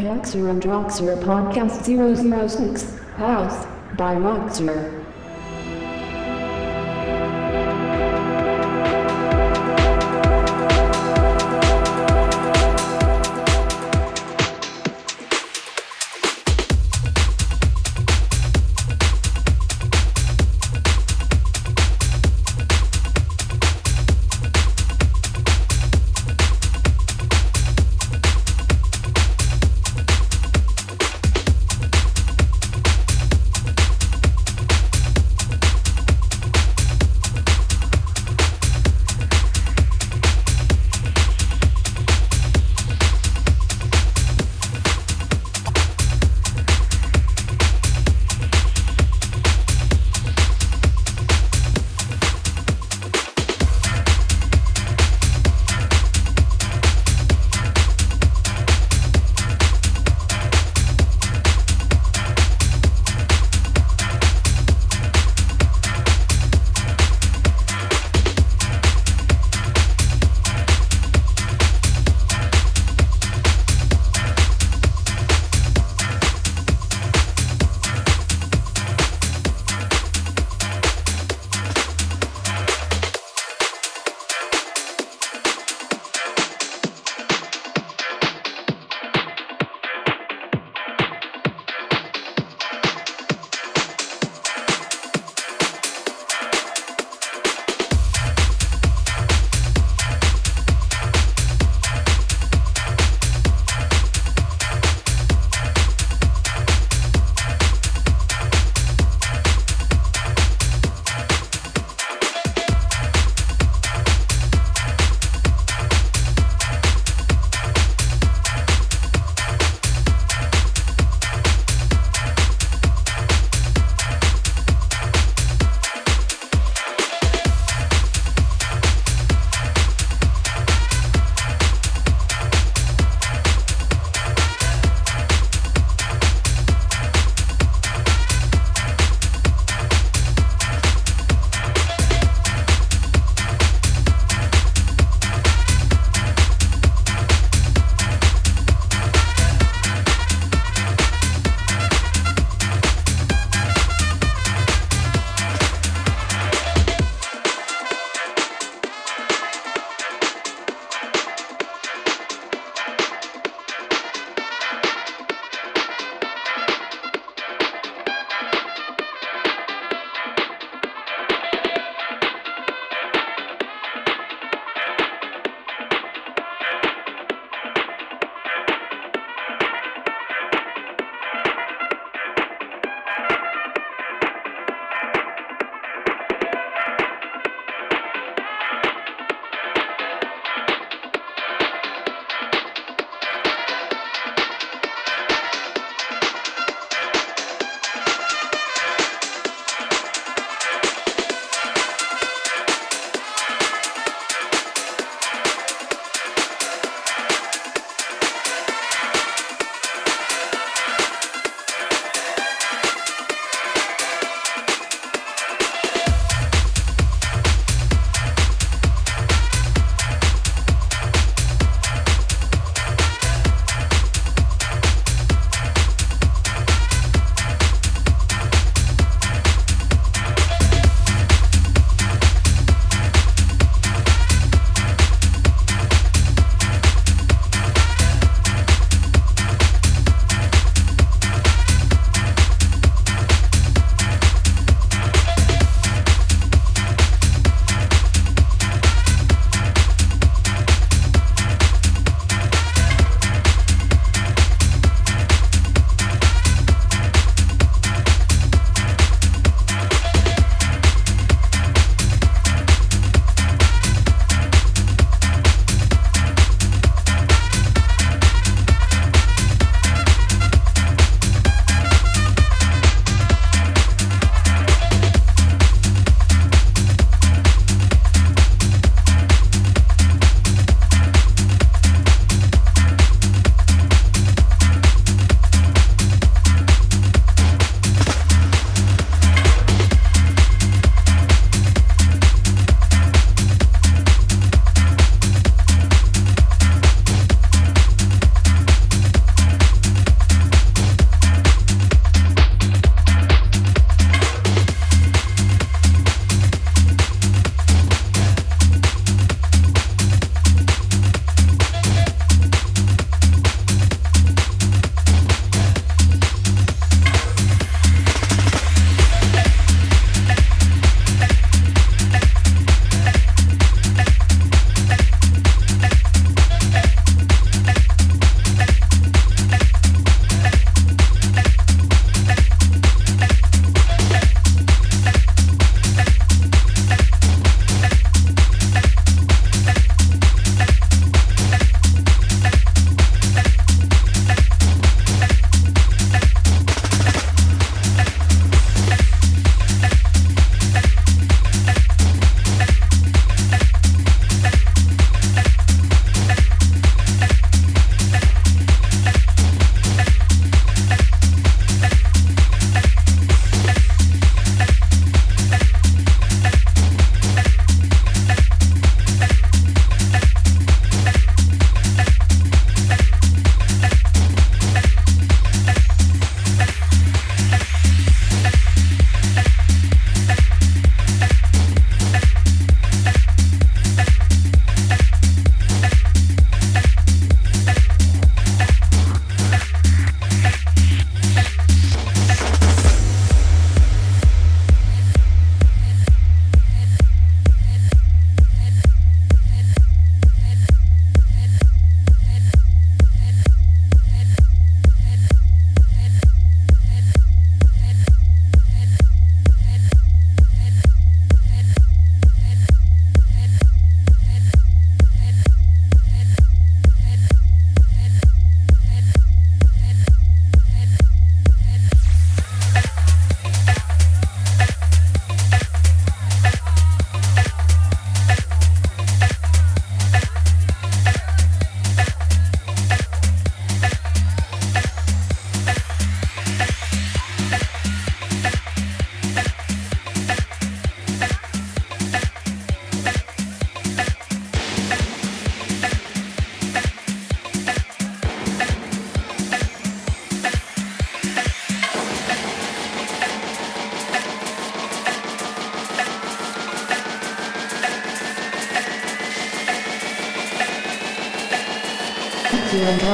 Roxer and Roxer Podcast 006, House by Roxer.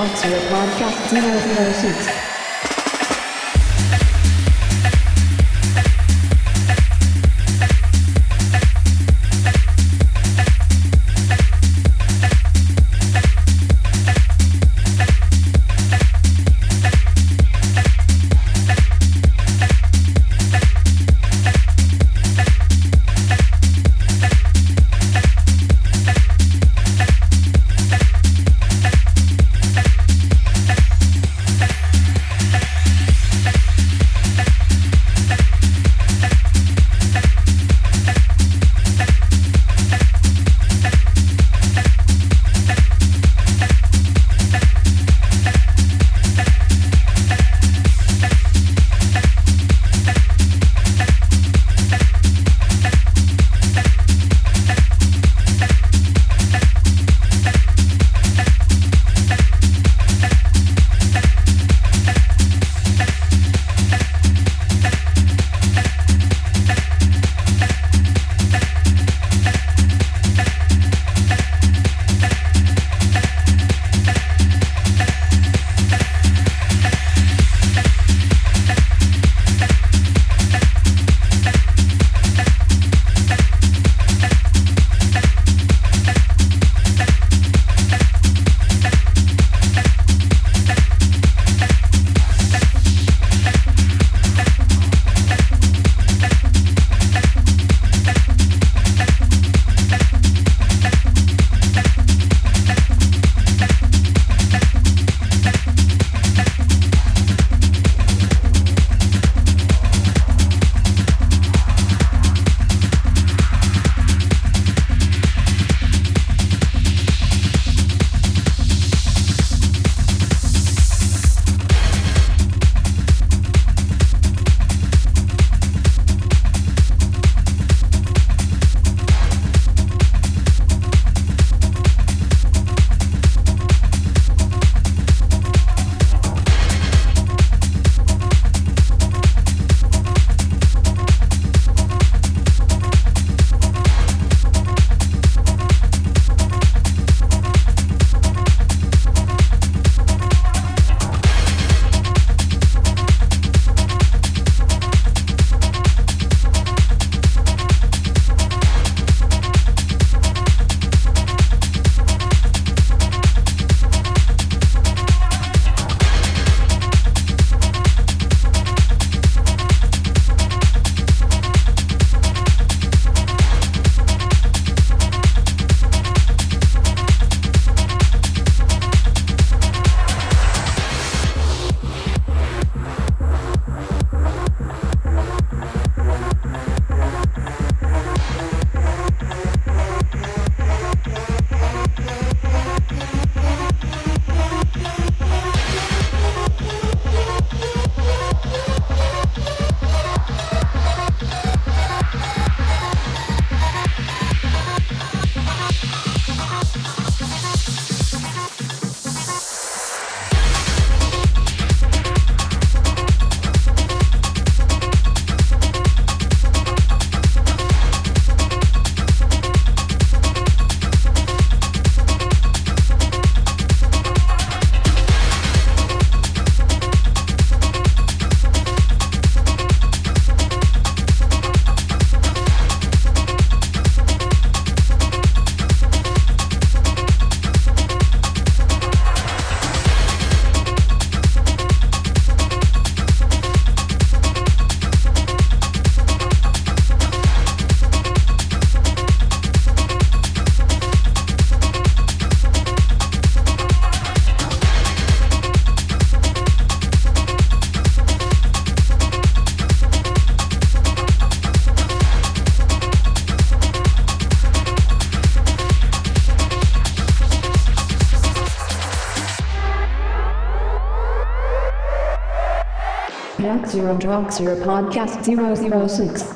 Talk Zero Podcast 006. Zero Drunk Zero Podcast 006.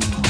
Boom.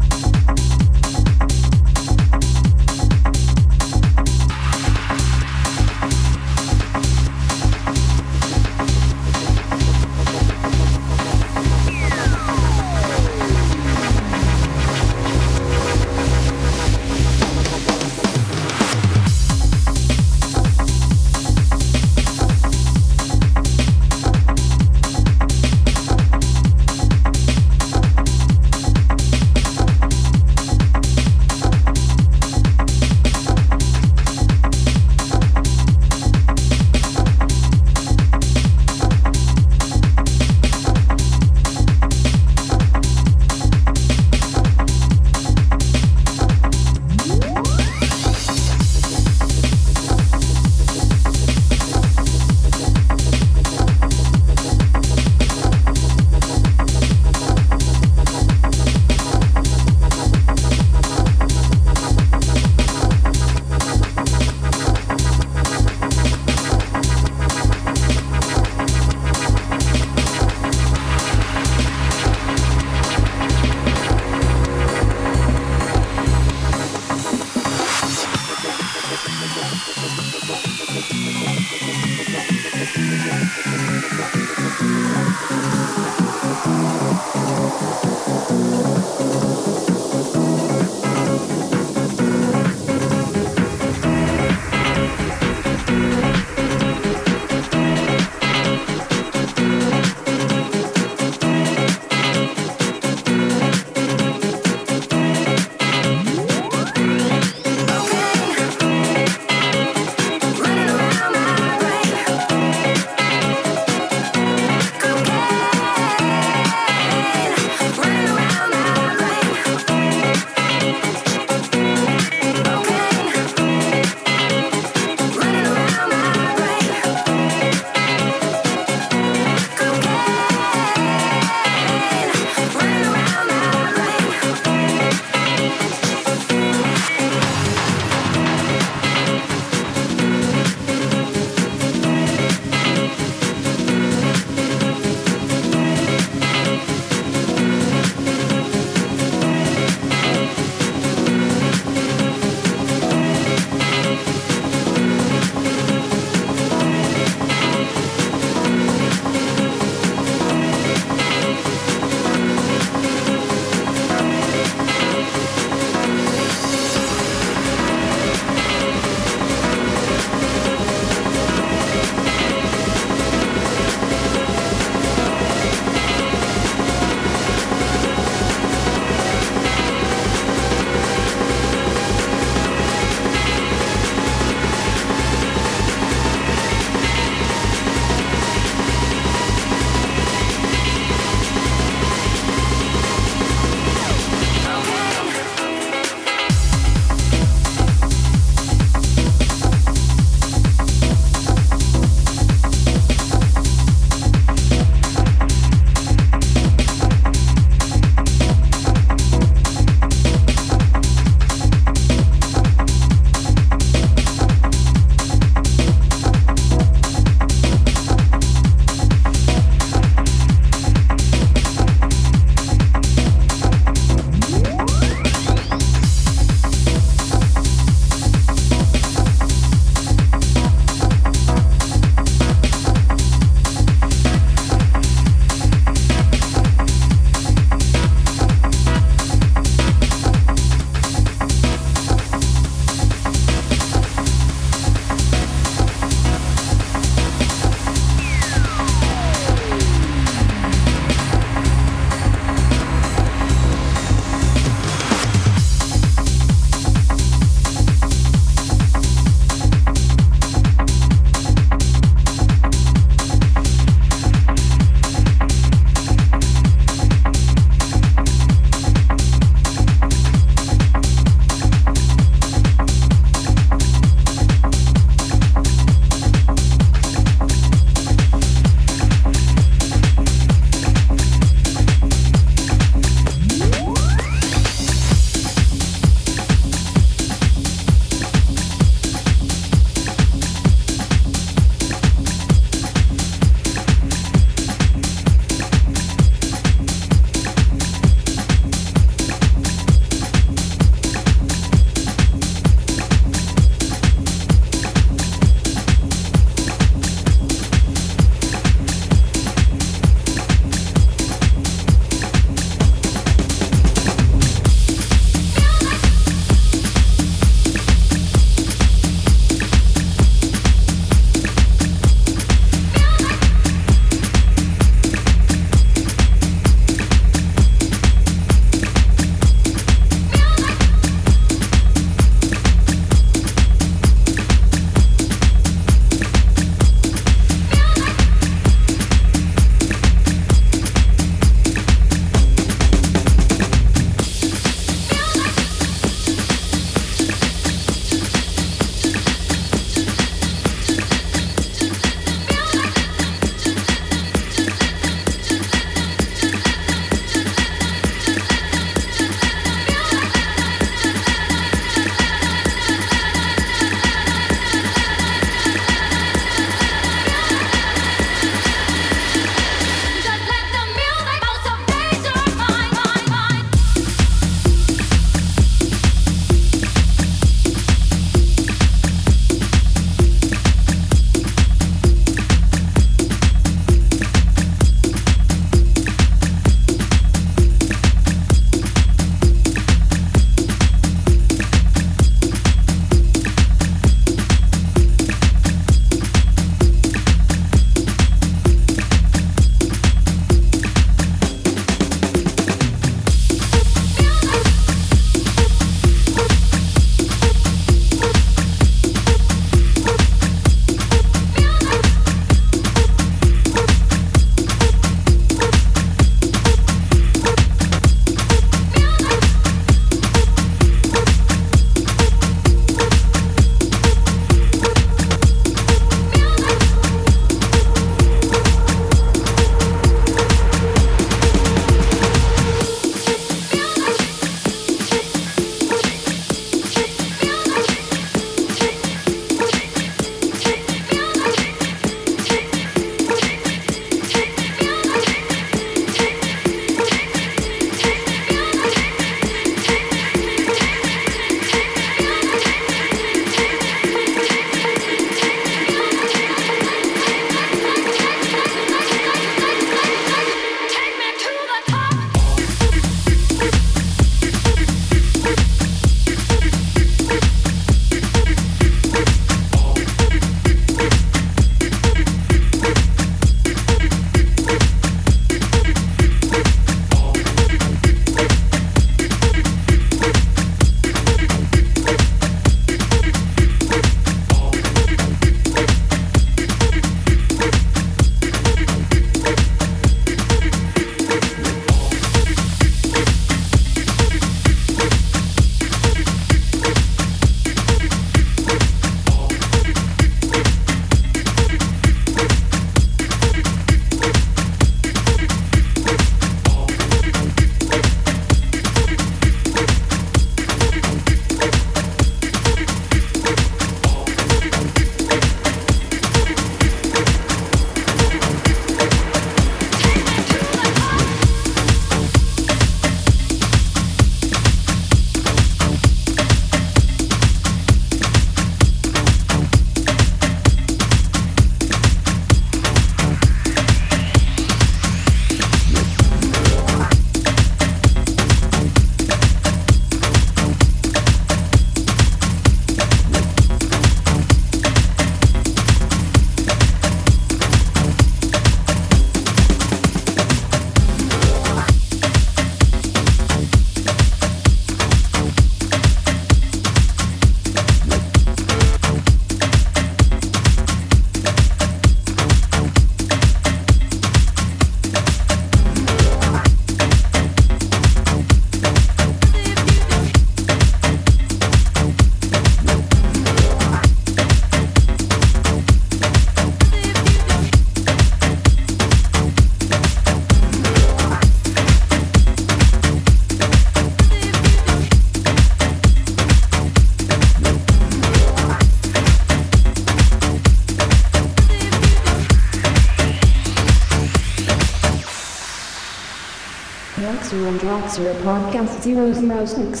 Monster Podcast 006,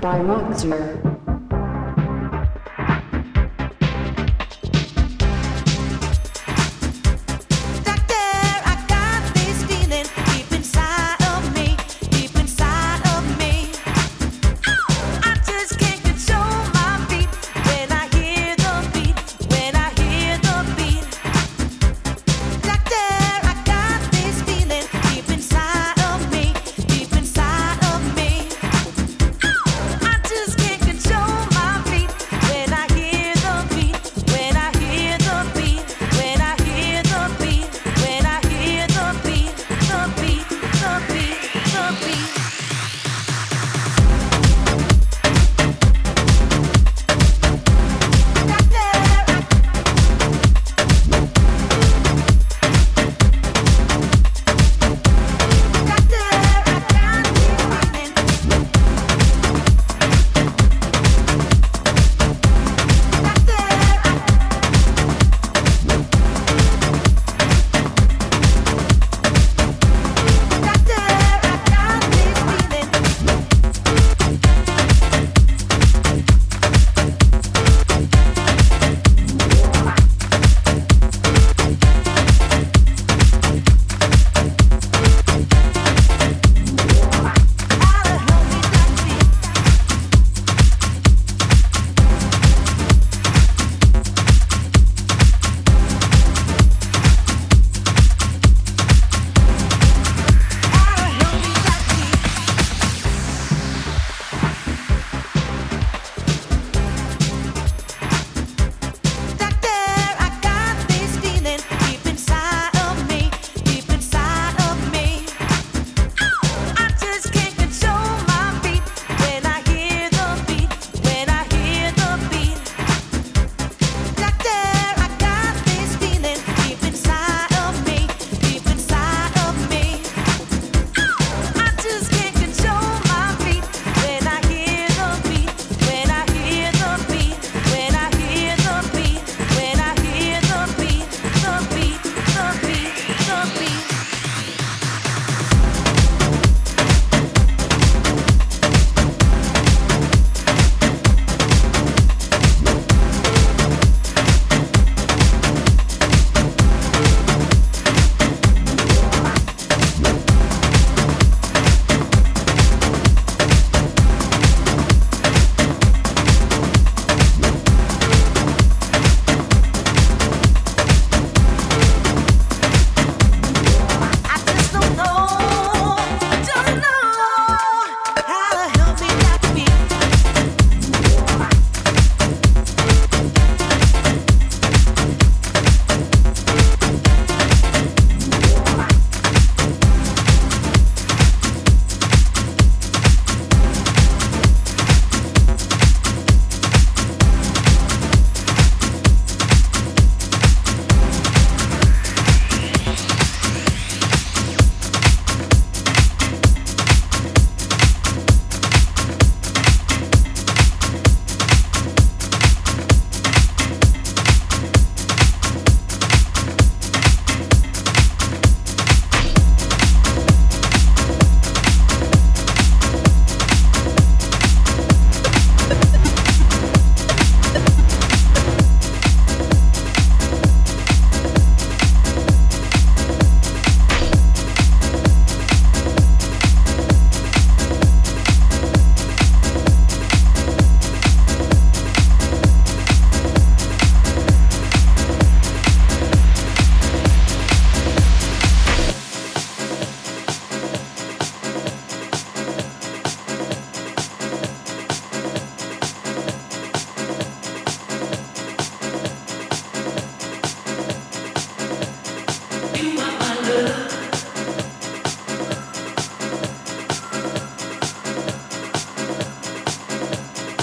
by Monster.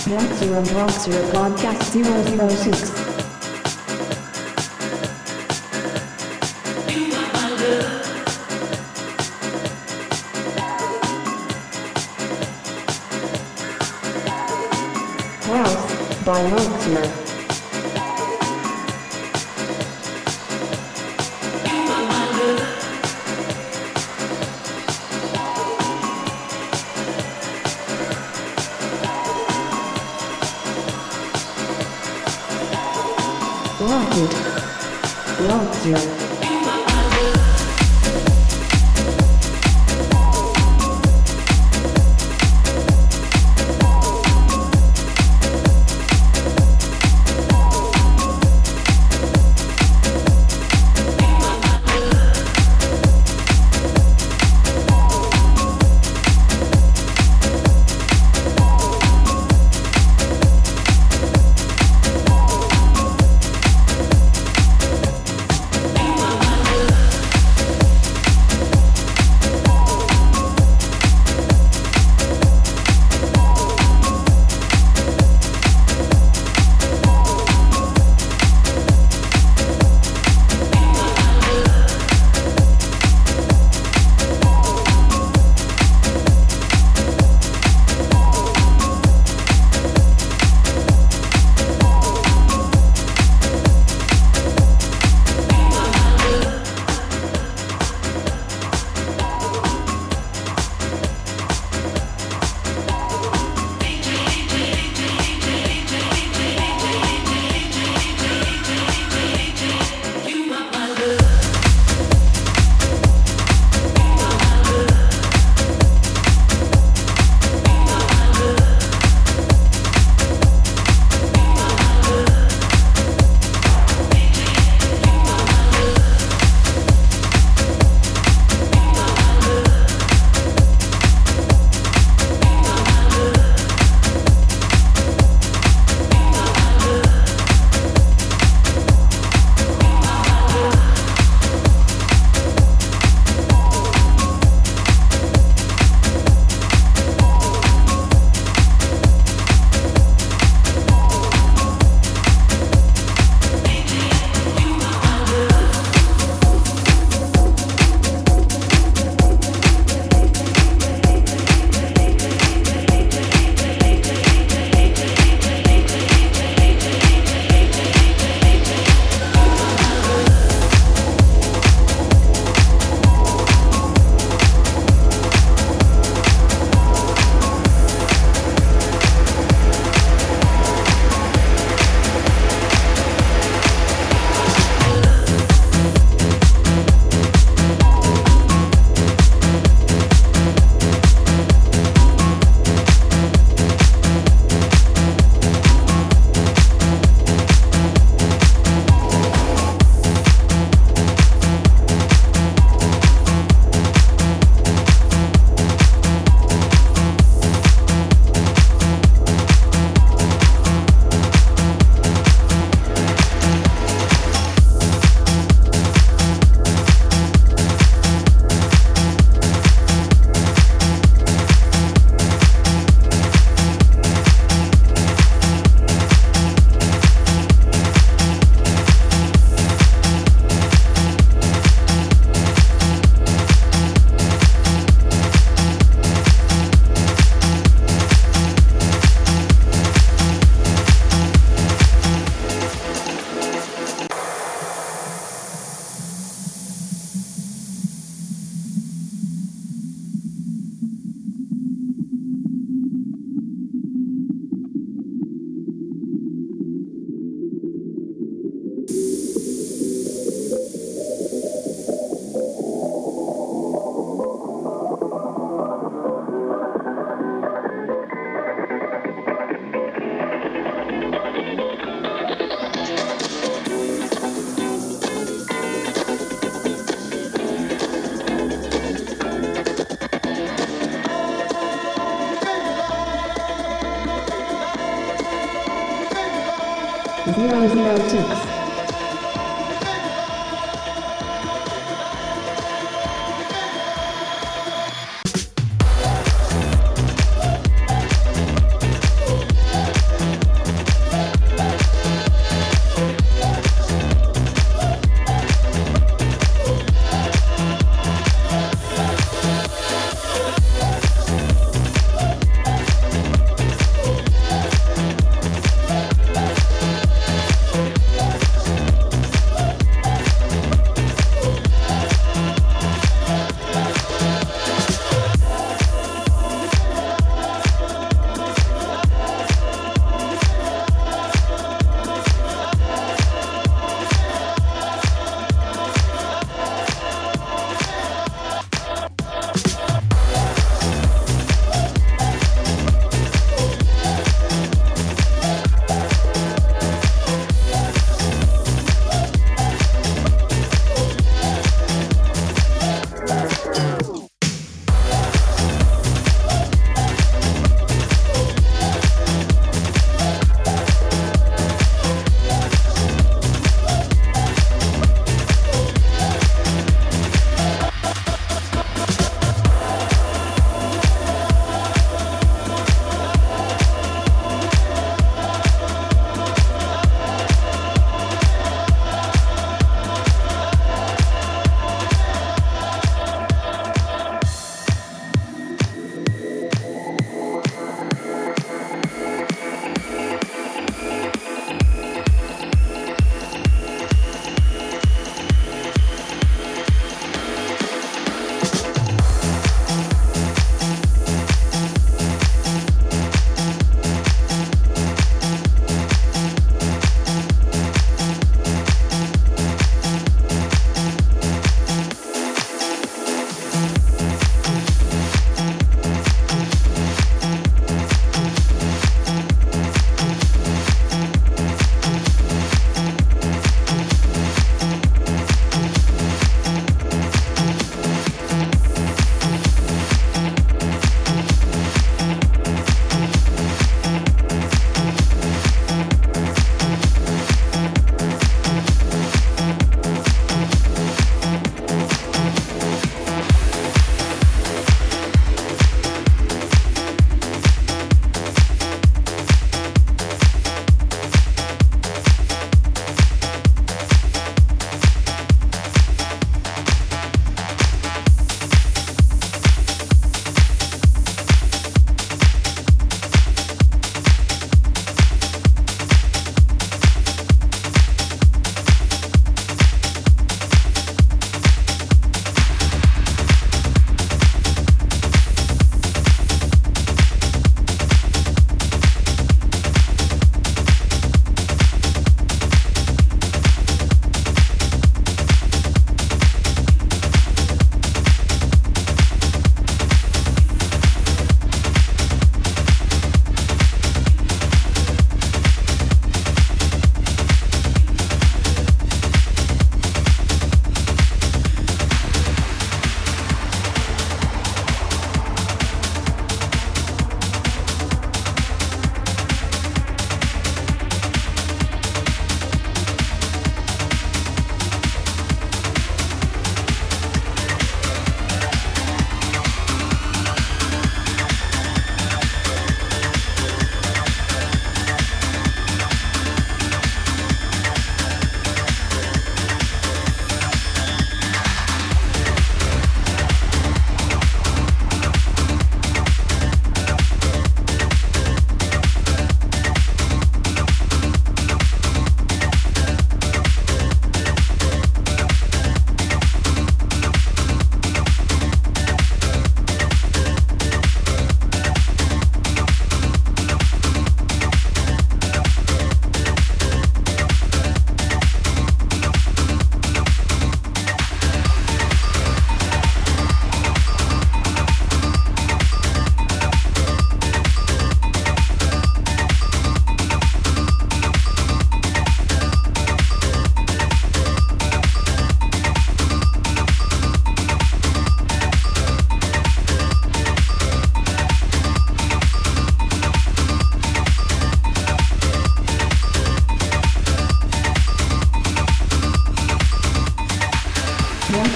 10110 podcast 006. By Monster.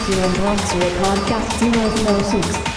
010 podcast 046.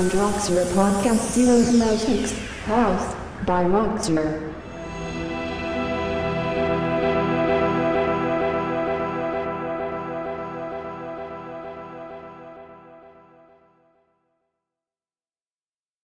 And Roxer podcast Zero's Mouse House by Moxer.